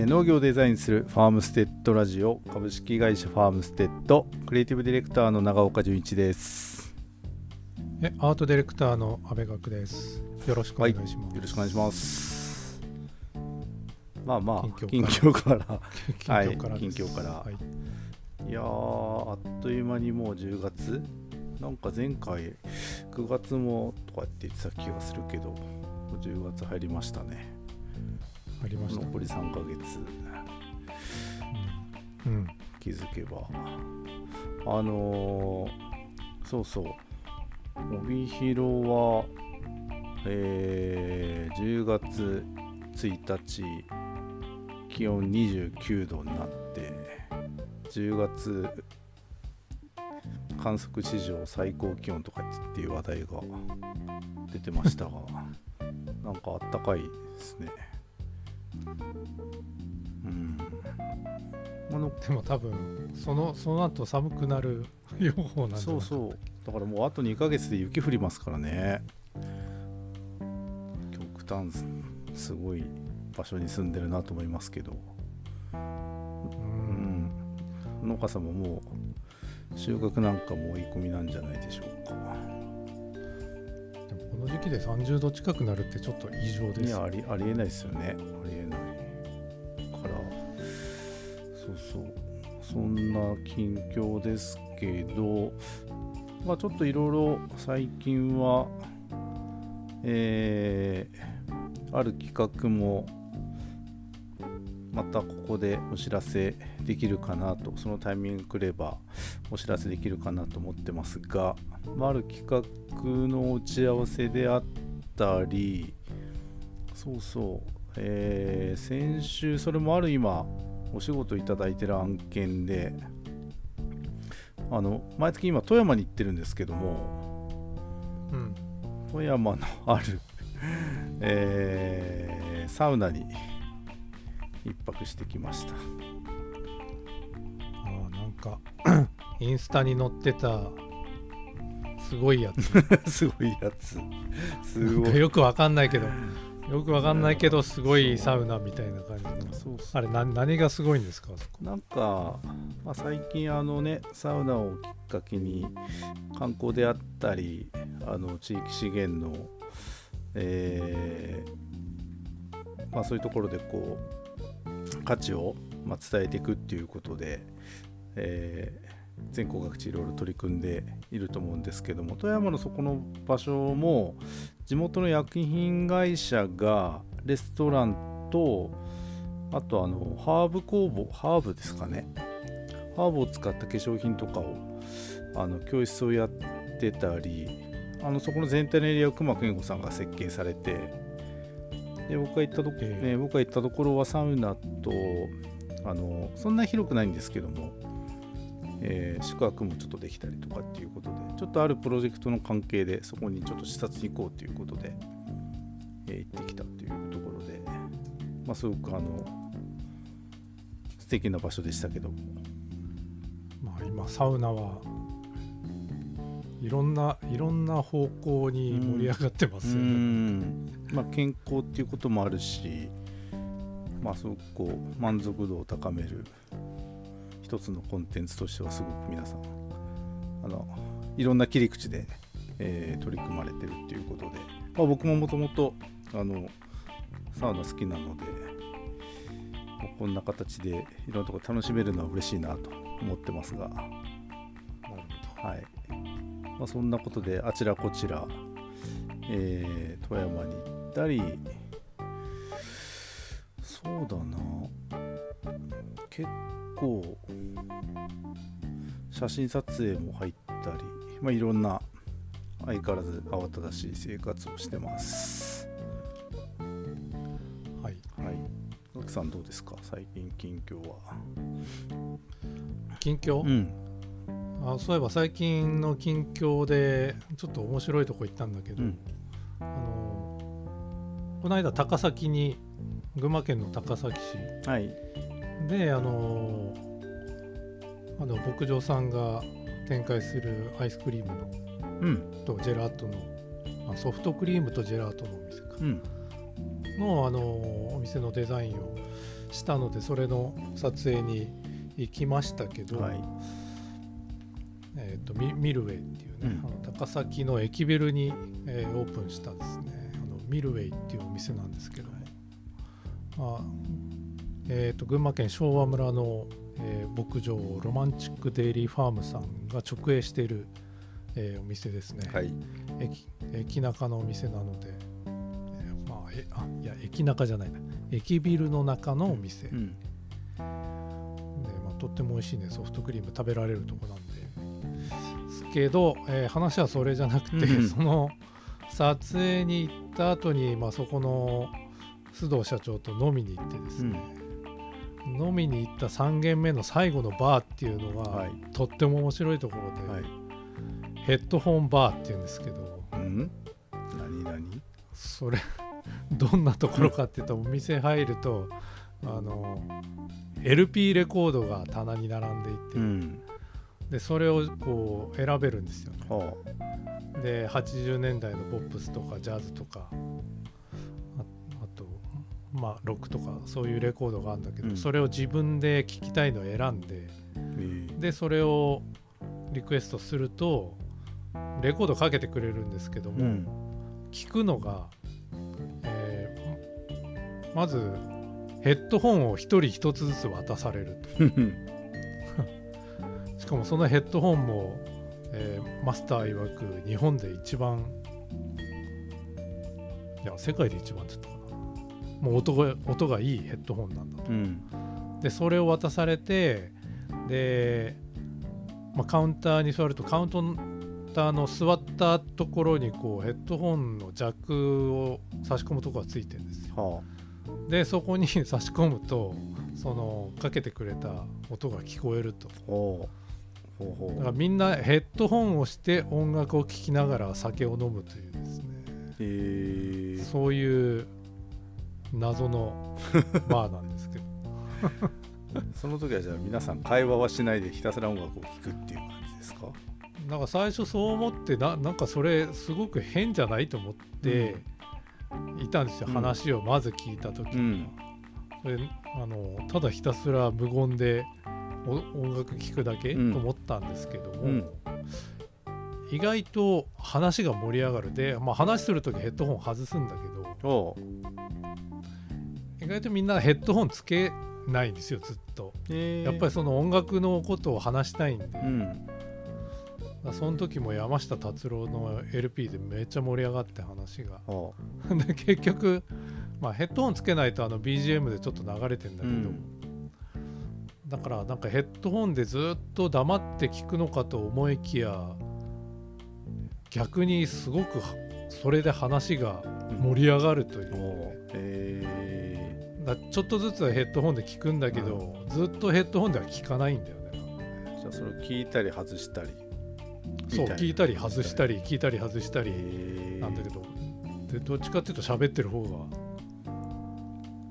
えー農業をデザインするファームステッドラジオ株式会社ファームステッドクリエイティブディレクターの長岡純一です。えアートディレクターの阿部学です。よろしくお願いします。よろしくお願いします。まあまあ近近況から。近況から です。近況から。はい。いやーあっという間にもう10月。なんか前回9月もとかって言ってた気がするけどもう10月入りましたねありました。残り3ヶ月。うん。うん。気づけば。あのーそうそう。帯広はえー10月1日気温29度になって10月観測史上最高気温とかっていう話題が出てましたがなんかあったかいですねあのでも多分そのその後寒くなる予報なんそうそう。だからもうあと2ヶ月で雪降りますからね。極端すすごい場所に住んでるなと思いますけど。う。うん。ん農家さんももう収穫なんかも追い込みなんじゃないでしょうか。この時期で30度近くなるってちょっと異常です。いやありありえないですよね。ありえないそうそう。そんな近況ですけどまあちょっといろいろ最近はえーある企画もまたここでお知らせできるかなとそのタイミングくればお知らせできるかなと思ってますが、まあ、る企画の打ち合わせであったりそうそう、えー先週それもある今お仕事いただいてる案件であの毎月今富山に行ってるんですけどもうん。富山のある、えーサウナに一泊してきましたああなんか インスタに載ってた すごいやつ。すごいやつすごいよくわかんないけど。よくわかんないけどすごいサウナみたいな感じの。そうあれな何がすごいんですか？なんか、まあ、最近あのねサウナをきっかけに観光であったりあの地域資源の、えーまあ、そういうところでこう価値を、まあ、伝えていくっていうことで、えー全国各地いろいろ取り組んでいると思うんですけども富山のそこの場所も地元の薬品会社がレストランとあとあのハーブ工房ハーブですかね。ハーブを使った化粧品とかをあの教室をやってたりあのそこの全体のエリアを熊健吾さんが設計されてで僕が行ったとこ、ええ。ね僕が行ったところはサウナとあのそんな広くないんですけども、えー宿泊もちょっとできたりとかっていうことでちょっとあるプロジェクトの関係でそこにちょっと視察に行こうということで、えー行ってきたというところで、まあ、すごくあの素敵な場所でしたけどもまあ今サウナはいろんないろんな方向に盛り上がってまうすよね。んまあ、健康っていうこともあるし、まあ、すごくこう満足度を高める一つのコンテンツとしてはすごく皆さんあのいろんな切り口で、えー取り組まれてるっていうことで、まあ、僕ももともとあのサウナ好きなので、こんな形でいろんなとこ楽しめるのは嬉しいなと思ってますが。なるほどはいまあ、そんなことであちらこちら、えー富山に行ったりそうだな結構写真撮影も入ったり、まあ、いろんな相変わらず慌ただしい生活をしてます。どはい。はい。奥さんどうですか？最近近況は。近況、うん。あそういえば最近の近況でちょっと面白いとこ行ったんだけど、うん。あのこの間高崎に群馬県の高崎市はいであのあの牧場さんが展開するアイスクリームのうん。とジェラートのあソフトクリームとジェラートのお店か。うん。のあのお店のデザインをしたのでそれの撮影に行きましたけど、はい。えー、とミミルウェイっていうね、うん。あの高崎の駅ビルに、えーオープンしたですねあのミルウェイっていうお店なんですけども、まあえー、と群馬県昭和村の、えー牧場ロマンチックデイリーファームさんが直営している、えーお店ですね、はい。駅駅中のお店なので、えーまあえあいや駅中じゃないな。駅ビルの中のお店、うん。でまあ、とっても美味しいね。ソフトクリーム食べられるとこなんで。すけど、えー話はそれじゃなくて、うんその撮影に行った後にまあ、そこの須藤社長と飲みに行ってですね、飲みに行った3軒目の最後のバーっていうのが、はい。とっても面白いところで、はい。ヘッドホンバーっていうんですけどうん？何何？それ どんなところかっていうとお店入るとあの LP レコードが棚に並んでいて、うん。でそれをこう選べるんですよ。ねはで80年代のポップスとかジャズとかまあロックとかそういうレコードがあるんだけど、うん。それを自分で聴きたいのを選んででそれをリクエストするとレコードかけてくれるんですけども、うん。聞くのが、えーまずヘッドホンを1人1つずつ渡されると。しかもそのヘッドホンも、えーマスター曰く日本で一番いや世界で一番って言ったかなもう音が音がいいヘッドホンなんだと。うん。でそれを渡されてで、まあ、カウンターに座るとカウンターの座ったところにこうヘッドホンのジャックを差し込むとこがついてるんですよ。はでそこに 差し込むとそのかけてくれた音が聞こえると。あほうほう。ほだからみんなヘッドホンをして音楽を聴きながら酒を飲むというですね。うえ。ーそういう謎の バーなんですけど。その時はじゃあ皆さん会話はしないでひたすら音楽を聴くっていう感じですか？なんか最初そう思ってななんかそれすごく変じゃないと思っていたんですよ、うん。話をまず聞いた時うに、ん。それあのただひたすら無言でお音楽聴くだけ、うん。と思ったんですけども、うん意外と話が盛り上がるで、まあ、話する時ヘッドホン外すんだけどお意外とみんなヘッドホンつけないんですよずっと。えー。やっぱりその音楽のことを話したいんで、うん。その時も山下達郎の LP でめっちゃ盛り上がって話が。は で結局、まあ、ヘッドホンつけないとあの BGM でちょっと流れてんだけど、うん。だからなんかヘッドホンでずっと黙って聞くのかと思いきや逆にすごくそれで話が盛り上がるという、おえだちょっとずつヘッドホンで聞くんだけど、ずっとヘッドホンでは聞かないんだよね。ーじゃあそれを聞いたり外したり。そう聞いたり外したり聞いたり外したりえー。なんだけど、でどっちかっていうと喋ってる方が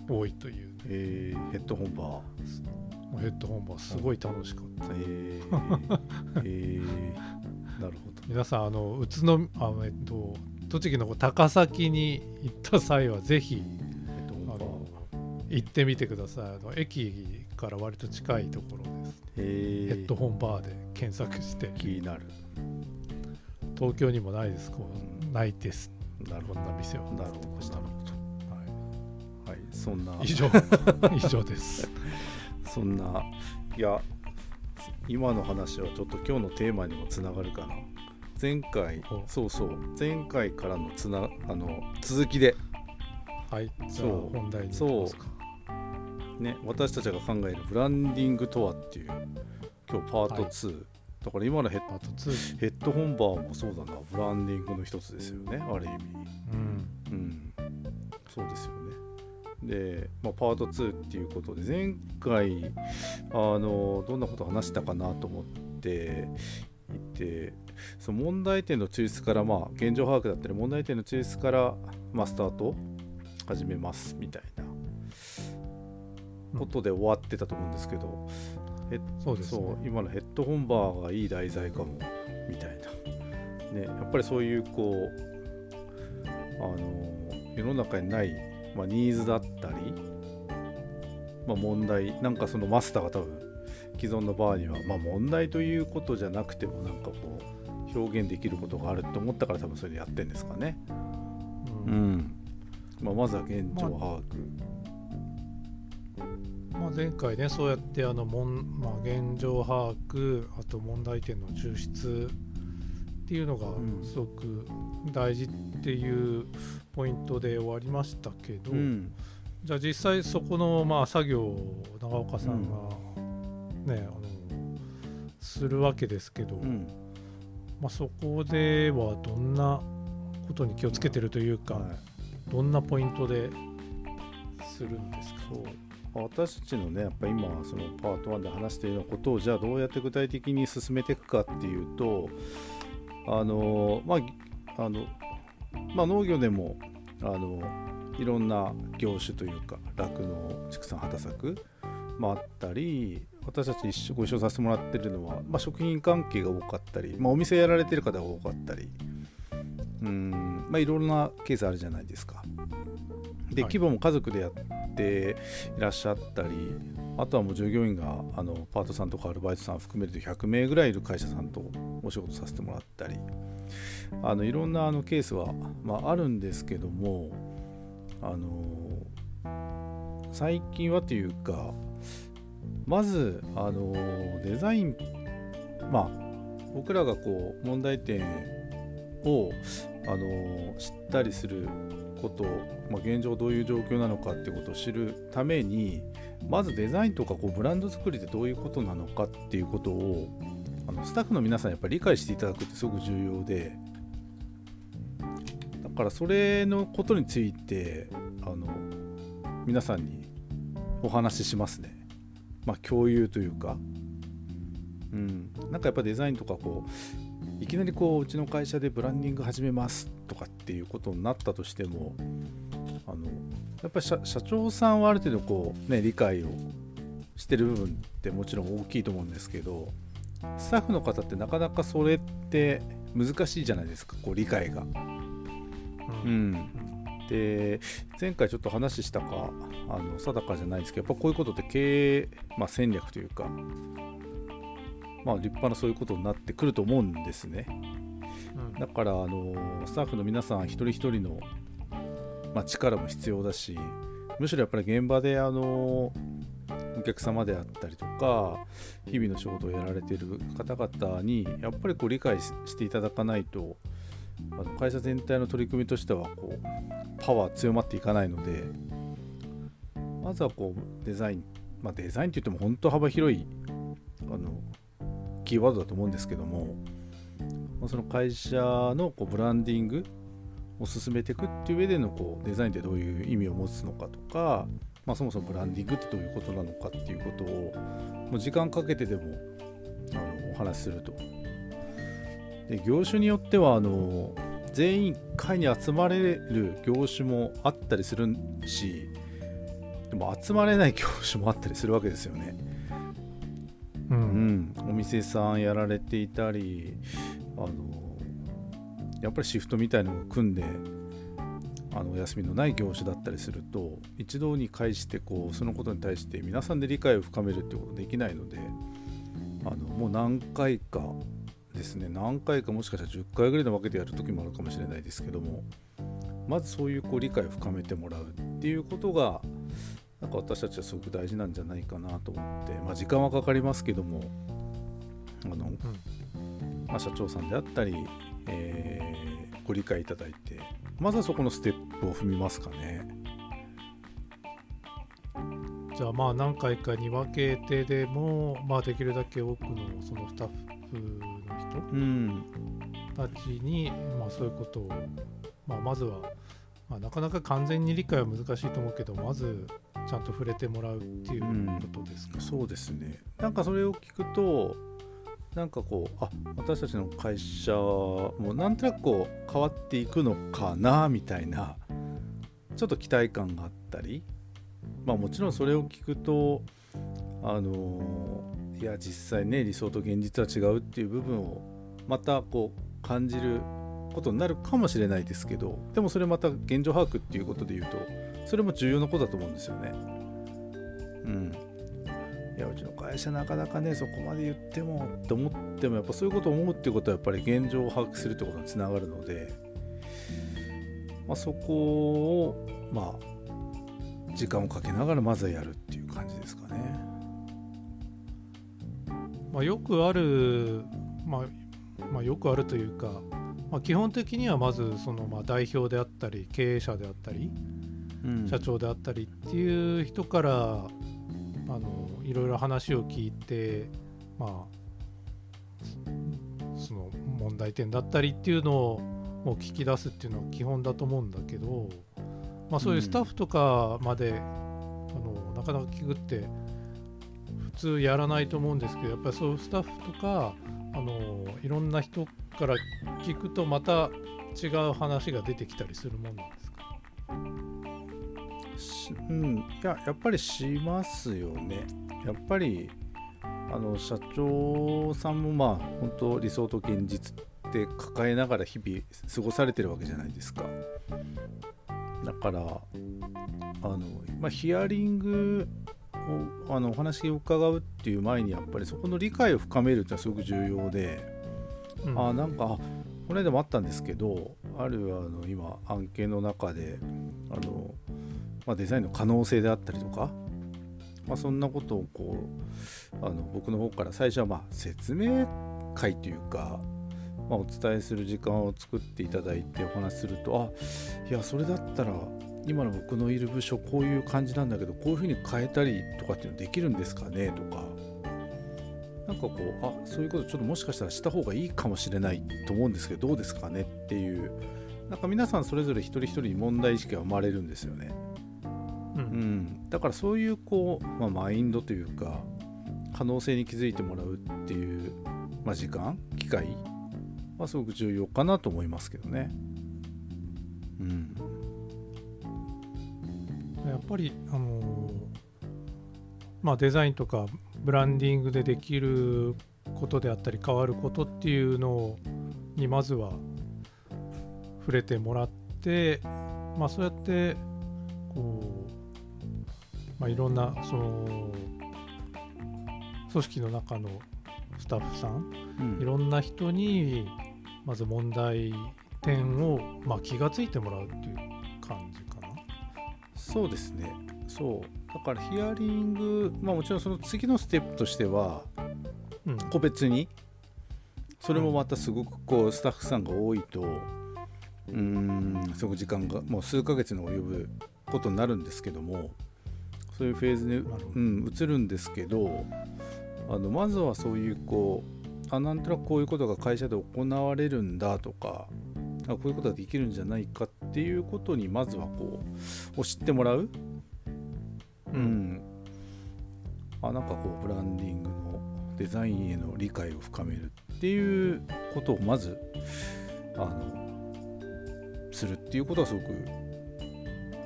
多いという、ね、えー。ヘッドホンバー。ヘッドホンはすごい楽しかった、えー。え ー。なるほど皆さんあの宇都あえっと栃木の高崎に行った際はぜひヘッドホンバーあの行ってみてください。あの駅から割と近いところです、え。ーヘッドホンバーで検索して。気になる。東京にもないです。こうないです。なるほど。な店はなるほど。なるほどはい。そんな。以上。以上です。そんな。いや今の話はちょっと今日のテーマにもつながるかな前回おそうそう。前回からのつなあの続きで。はい。そう。本題に行きますか。ね私たちが考えるブランディングとはっていう今日パート2、だから今のヘッパート2ヘッドホンバーもそうだな。ブランディングの一つですよね。ある意味。うん。うん。そうですよね。で、まあ、パート2っていうことで前回あのどんなこと話したかなと思っていてその問題点の抽出からまあ現状把握だったり問題点の抽出から、まあ、スタート始めますみたいなことで終わってたと思うんですけど、うですね。そう今のヘッドホンバーがいい題材かもみたいな、ね、やっぱりそういうこうあの世の中にない、まあ、ニーズだったり、まあ、問題なんかそのマスターが多分既存のバーには、まあ、問題ということじゃなくてもなんかこう表現できることがあると思ったから多分それでやってんですかね。ううん。んまあ、まずは現状把握。まあ、前回ねそうやってあのもん、まあ、現状把握あと問題点の抽出っていうのがうん。すごく大事っていうポイントで終わりましたけど、うん。じゃあ実際そこのまあ作業を長岡さんがね、あのするわけですけど、うん。まあ、そこではどんなことに気をつけてるというか、はい。どんなポイントでするんですか？私たちのねやっぱ今そのパート1で話しているようなことをじゃあどうやって具体的に進めていくかっていうとあのまああのまあ農業でもあのいろんな業種というか酪農畜産畑作もあったり私たち一緒ご一緒させてもらってるのは、まあ、食品関係が多かったり、まあ、お店やられてる方が多かったりうんまあいろんなケースあるじゃないですか。ではい規模も家族でやっていらっしゃったりあとはもう従業員があのパートさんとかアルバイトさん含めると100名ぐらいいる会社さんとお仕事させてもらったりあのいろんなあのケースは、まあ、あるんですけどもあの最近はというかまずあのデザインまあ僕らがこう問題点をあの知ったりすること、まあ、現状どういう状況なのかってことを知るためにまずデザインとかこうブランド作りってどういうことなのかっていうことをあのスタッフの皆さんやっぱり理解していただくってすごく重要でだからそれのことについてあの皆さんにお話ししますね。まあ共有というか、うん、なんかやっぱデザインとかこういきなりこううちの会社でブランディング始めますとかっていうことになったとしてもあのやっぱり社社長さんはある程度こう、ね、理解をしてる部分ってもちろん大きいと思うんですけどスタッフの方ってなかなかそれって難しいじゃないですかこう理解が。うん、で前回ちょっと話したかあの定かじゃないですけどやっぱこういうことって経営、まあ、戦略というか、まあ、立派なそういうことになってくると思うんですね。うんだからあのスタッフの皆さん一人一人の、まあ、力も必要だしむしろやっぱり現場であのお客様であったりとか日々の仕事をやられている方々にやっぱりこう理解ししていただかないと会社全体の取り組みとしてはこうパワー強まっていかないのでまずはこうデザイン、まあ、デザインって言っても本当幅広いあのキーワードだと思うんですけどもまその会社のこうブランディングを進めていくっていう上でのこうデザインってどういう意味を持つのかとか、まあ、そもそもブランディングってどういうことなのかっていうことをもう時間かけてでもあのお話しすると。で業種によってはあの全員1回に集まれる業種もあったりするしでも集まれない業種もあったりするわけですよね。ううんん、お店さんやられていたりあのやっぱりシフトみたいのを組んであのお休みのない業種だったりすると一堂に会してこうそのことに対して皆さんで理解を深めるってことできないのであのもう何回かですね何回かもしかしたら10回ぐらいで分けてやる時もあるかもしれないですけどもまずそういうこう理解を深めてもらうっていうことがなんか私たちはすごく大事なんじゃないかなと思って、まあ、時間はかかりますけどもあの、まあ、社長さんであったり、えーご理解いただいてまずはそこのステップを踏みますかね。じゃあまあ何回かに分けてでも、まあ、できるだけ多くのそのスタッフ人たちに、まあ、そういうことを、まあ、まずは、まあ、なかなか完全に理解は難しいと思うけどまずちゃんと触れてもらうっていうことですか、そうですね。なんかそれを聞くとなんかこうあ私たちの会社もなんとなくこう変わっていくのかなみたいなちょっと期待感があったり。まあもちろんそれを聞くとあのいや実際ね理想と現実は違うっていう部分をまたこう感じることになるかもしれないですけどでもそれまた現状把握っていうことで言うとそれも重要なことだと思うんですよね。うんいやうちの会社なかなかねそこまで言ってもって思ってもやっぱそういうことを思うっていうことはやっぱり現状を把握するってことにつながるので、まあ、そこをまあ時間をかけながらまずはやるっていうまあ、よくある、まあ、まあ、よくあるというか、まあ、基本的にはまずそのまあ代表であったり経営者であったりうん。社長であったりっていう人からあのいろいろ話を聞いてまあその問題点だったりっていうのをもう聞き出すっていうのは基本だと思うんだけど、まあ、そういうスタッフとかまで、あのなかなか聞くって普通やらないと思うんですけどやっぱりそういうスタッフとかあのいろんな人から聞くとまた違う話が出てきたりするもんなんですか？うん、いややっぱりしますよね。やっぱりあの社長さんもまあ本当理想と現実って抱えながら日々過ごされてるわけじゃないですか。だからあの、まあ、ヒアリングあのお話を伺うっていう前にやっぱりそこの理解を深めるってのはすごく重要で、うん。あなんかあこの間もあったんですけどあるあの今案件の中であの、まあ、デザインの可能性であったりとか、まあ、そんなことをこうあの僕の方から最初はまあ説明会というか、まあ、お伝えする時間を作っていただいてお話しするとあいやそれだったら今の僕のいる部署こういう感じなんだけどこういうふうに変えたりとかっていうのできるんですかねとかなんかこうあそういうことちょっともしかしたらした方がいいかもしれないと思うんですけどどうですかねっていうなんか皆さんそれぞれ一人一人に問題意識が生まれるんですよね。ううんん、だからそういうこう、まあ、マインドというか可能性に気づいてもらうっていう、まあ、時間機会はすごく重要かなと思いますけどね。やっぱりあのーまあデザインとかブランディングでできることであったり変わることっていうのにまずは触れてもらってまあそうやってこう、まあ、いろんなその組織の中のスタッフさんうんいろんな人にまず問題点を、まあ、気がついてもらうっていう感じかな。そうですね。そう。だからヒアリング、まあ、もちろんその次のステップとしてはうん。個別にそれもまたすごくこうスタッフさんが多いとうーんすごく時間がもう数ヶ月に及ぶことになるんですけどもそういうフェーズに、うん、移るんですけどあのまずはそういうこうあなんとなくこういうことが会社で行われるんだとかあこういうことができるんじゃないかっていうことにまずはこうを知ってもらう、うん、あなんかこうブランディングのデザインへの理解を深めるっていうことをまずあのするっていうことはすごく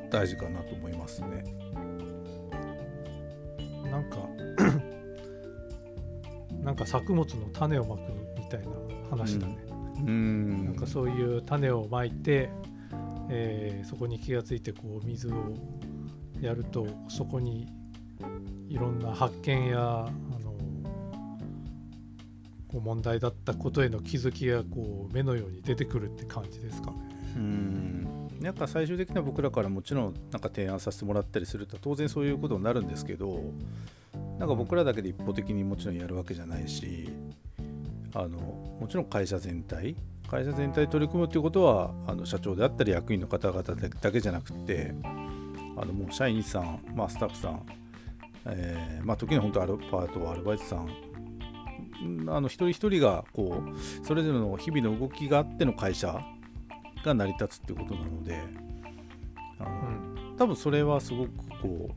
大事かなと思いますね。なんか なんか作物の種をまくみたいな話だね、うん。なんかそういう種をまいて、えーそこに気がついてこう水をやるとそこにいろんな発見やあのこう問題だったことへの気づきがこう目のように出てくるって感じですかね。うんなんか最終的には僕らからもちろんなんか提案させてもらったりすると当然そういうことになるんですけどなんか僕らだけで一方的にもちろんやるわけじゃないしあのもちろん会社全体会社全体で取り組むということはあの社長であったり役員の方々だけじゃなくてあのもう社員さん、まあ、スタッフさん、えーまあ、時には本当アルパートアルバイトさんうんあの一人一人がこうそれぞれの日々の動きがあっての会社が成り立つっていうことなのであうの、ん多分それはすごくこ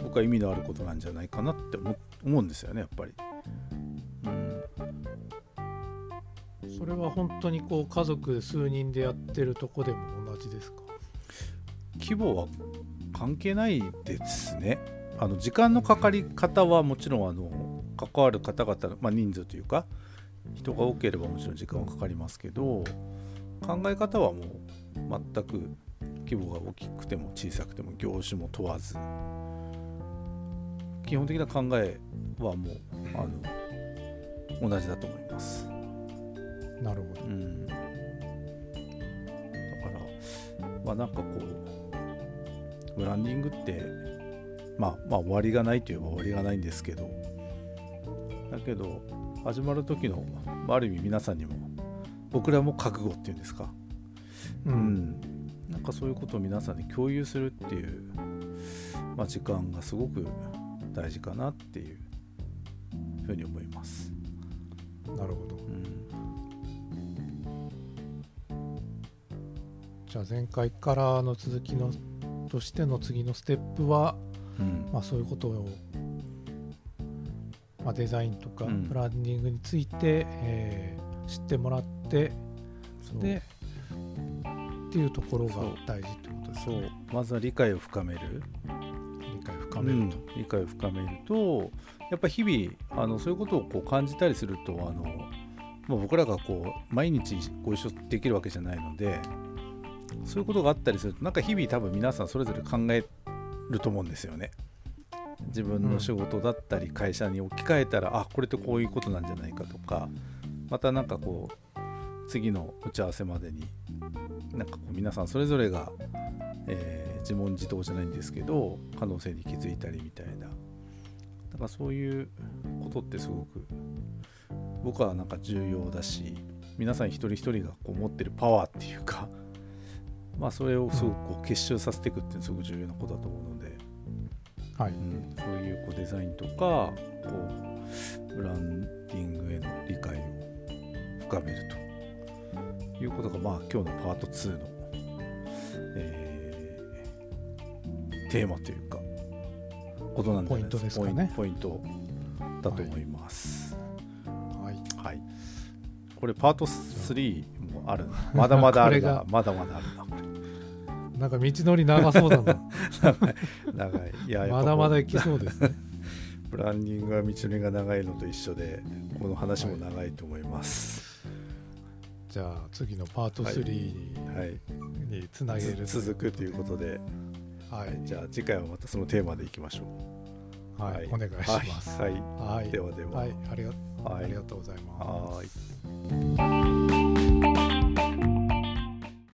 う僕は意味のあることなんじゃないかなって思思うんですよねやっぱり。れは本当にこう家族数人でやってるとこでも同じですか？規模は関係ないですね。あの時間のかかり方はもちろんあの関わる方々の、まあ、人数というか人が多ければもちろん時間はかかりますけど考え方はもう全く規模が大きくても小さくても業種も問わず基本的な考えはもうあの同じだと思います。なるほど。うん、だからまあなんかこうブランディングってまあまあ終わりがないといえば終わりがないんですけどだけど始まる時のまあある意味皆さんにも僕らも覚悟っていうんですか、ううんん、なんかそういうことを皆さんに共有するっていう、まあ、時間がすごく大事かなっていうふうに思います。なるほど。うんじゃあ前回からの続きのとしての次のステップは、うん。まあ、そういうことを、まあ、デザインとかうん。ブランディングについて、えー知ってもらってでっていうところが大事ってことですそう。ねまずは理解を深める。理解を深めると、うん。理解を深めるとやっぱ日々あのそういうことをこう感じたりするとあの、まあ、僕らがこう毎日ご一緒できるわけじゃないのでそういうことがあったりするとなんか日々多分皆さんそれぞれ考えると思うんですよね。自分の仕事だったり会社に置き換えたら、あこれってこういうことなんじゃないかとかまたなんかこう次の打ち合わせまでになんかこう皆さんそれぞれが、えー自問自答じゃないんですけど可能性に気づいたりみたいなだかそういうことってすごく僕はなんか重要だし皆さん一人一人がこう持ってるパワーっていうかまあそれをすごくこう結集させていくっていうのはすごく重要なことだと思うので、はいうん、そういうこうデザインとかこうブランディングへの理解を深めるということがまあ今日のパート2の、えーテーマというかことなんじゃないポイントですかねポイントだと思います。はいはい。これパート3もあるな。まだまだあるな。まだまだあるな。こなんか道のり長そうだな。れ長い。いや、まだまだこいきそうですね。う ブランディングは道のりが長いのと一緒で、この話も長いと思います。じゃあ次のパート3はい。につなげる、つ続くということで、ははい。い、じゃあ次回はまたそのテーマでいきましょう。はい、お願いします。はい。はい、ではでは。はい、ありがはいありがとうございます。はい